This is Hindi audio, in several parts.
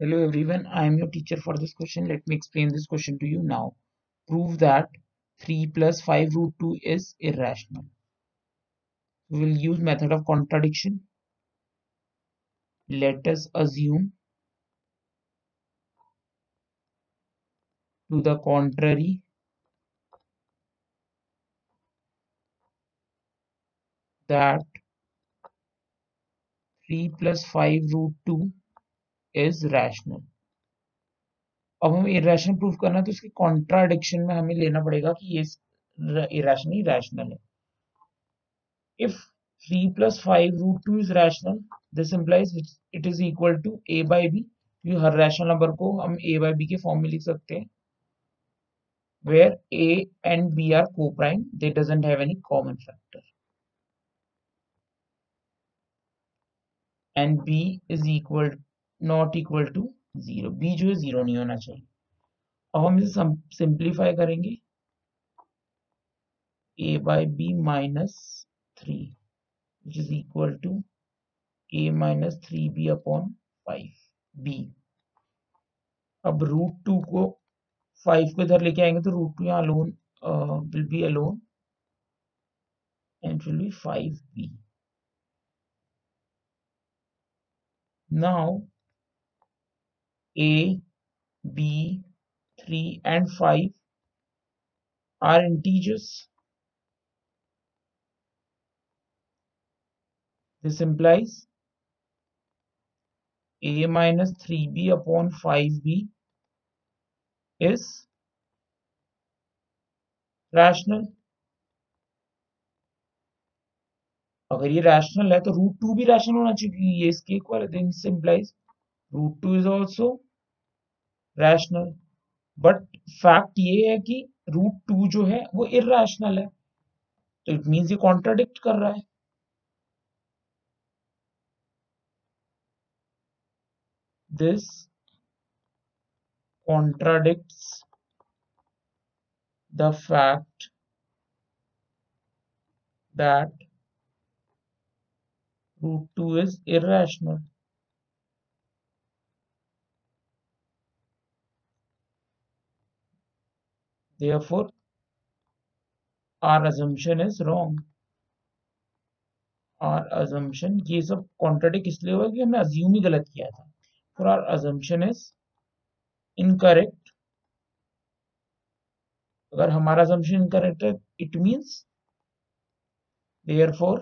Hello everyone, I am your teacher for this question. Let me explain this question to you now. Prove that 3 plus 5 root 2 is irrational. We will use method of contradiction. Let us assume to the contrary that 3 plus 5 root 2 is rational अब हमें इेशनल प्रूफ करना है तो इसके कॉन्ट्राडिक्शन में हमें लेना पड़ेगा कि ये इेशनल रैशनल है if three plus five root two is rational this implies it is equal to a by b क्योंकि हर रैशनल नंबर को हम ए बाई बी के फॉर्म में लिख सकते हैं where a and b are coprime they doesn't have any common factor and b is equal not equal to zero b जो है ज़ीरो नहीं होना चाहिए। अब हम इसे सिंप्लीफाई करेंगे। A by b minus three which is equal to a minus three b upon five b अब रूट टू को फाइव को इधर लेके आएँगे तो रूट टू यहाँ alone will be alone and will be five b now a, b, 3 and 5 are integers. This implies a minus 3b upon 5b is rational. अगर ये रैशनल है तो रूट टू भी रैशनल होना चाहिए ये इसके इक्वल है root two is also rational but fact ये है कि रूट टू जो है, वो इरेशनल है. तो इट मींस ये कॉन्ट्राडिक्ट कर रहा है. This contradicts the fact that root 2 is irrational. Therefore, our assumption is wrong. Our assumption ये सब कॉन्ट्राडिक्ट इसलिए हुआ कि हमने अज्यूम ही गलत किया था for our assumption is incorrect अगर हमारा assumption incorrect है it means therefore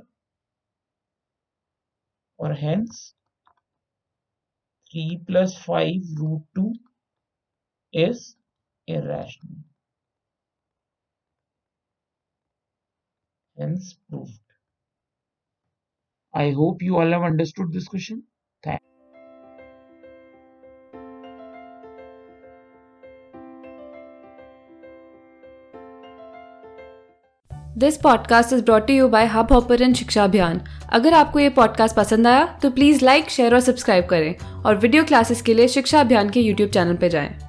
or hence 3 plus 5 root 2 is irrational hence proved. I hope you all have understood this question. This podcast is brought you by Hub Hopper and Shiksha Abhiyan अगर आपको ये पॉडकास्ट पसंद आया तो प्लीज़ लाइक शेयर और सब्सक्राइब करें और वीडियो क्लासेस के लिए शिक्षा अभियान के यूट्यूब चैनल पर जाएँ।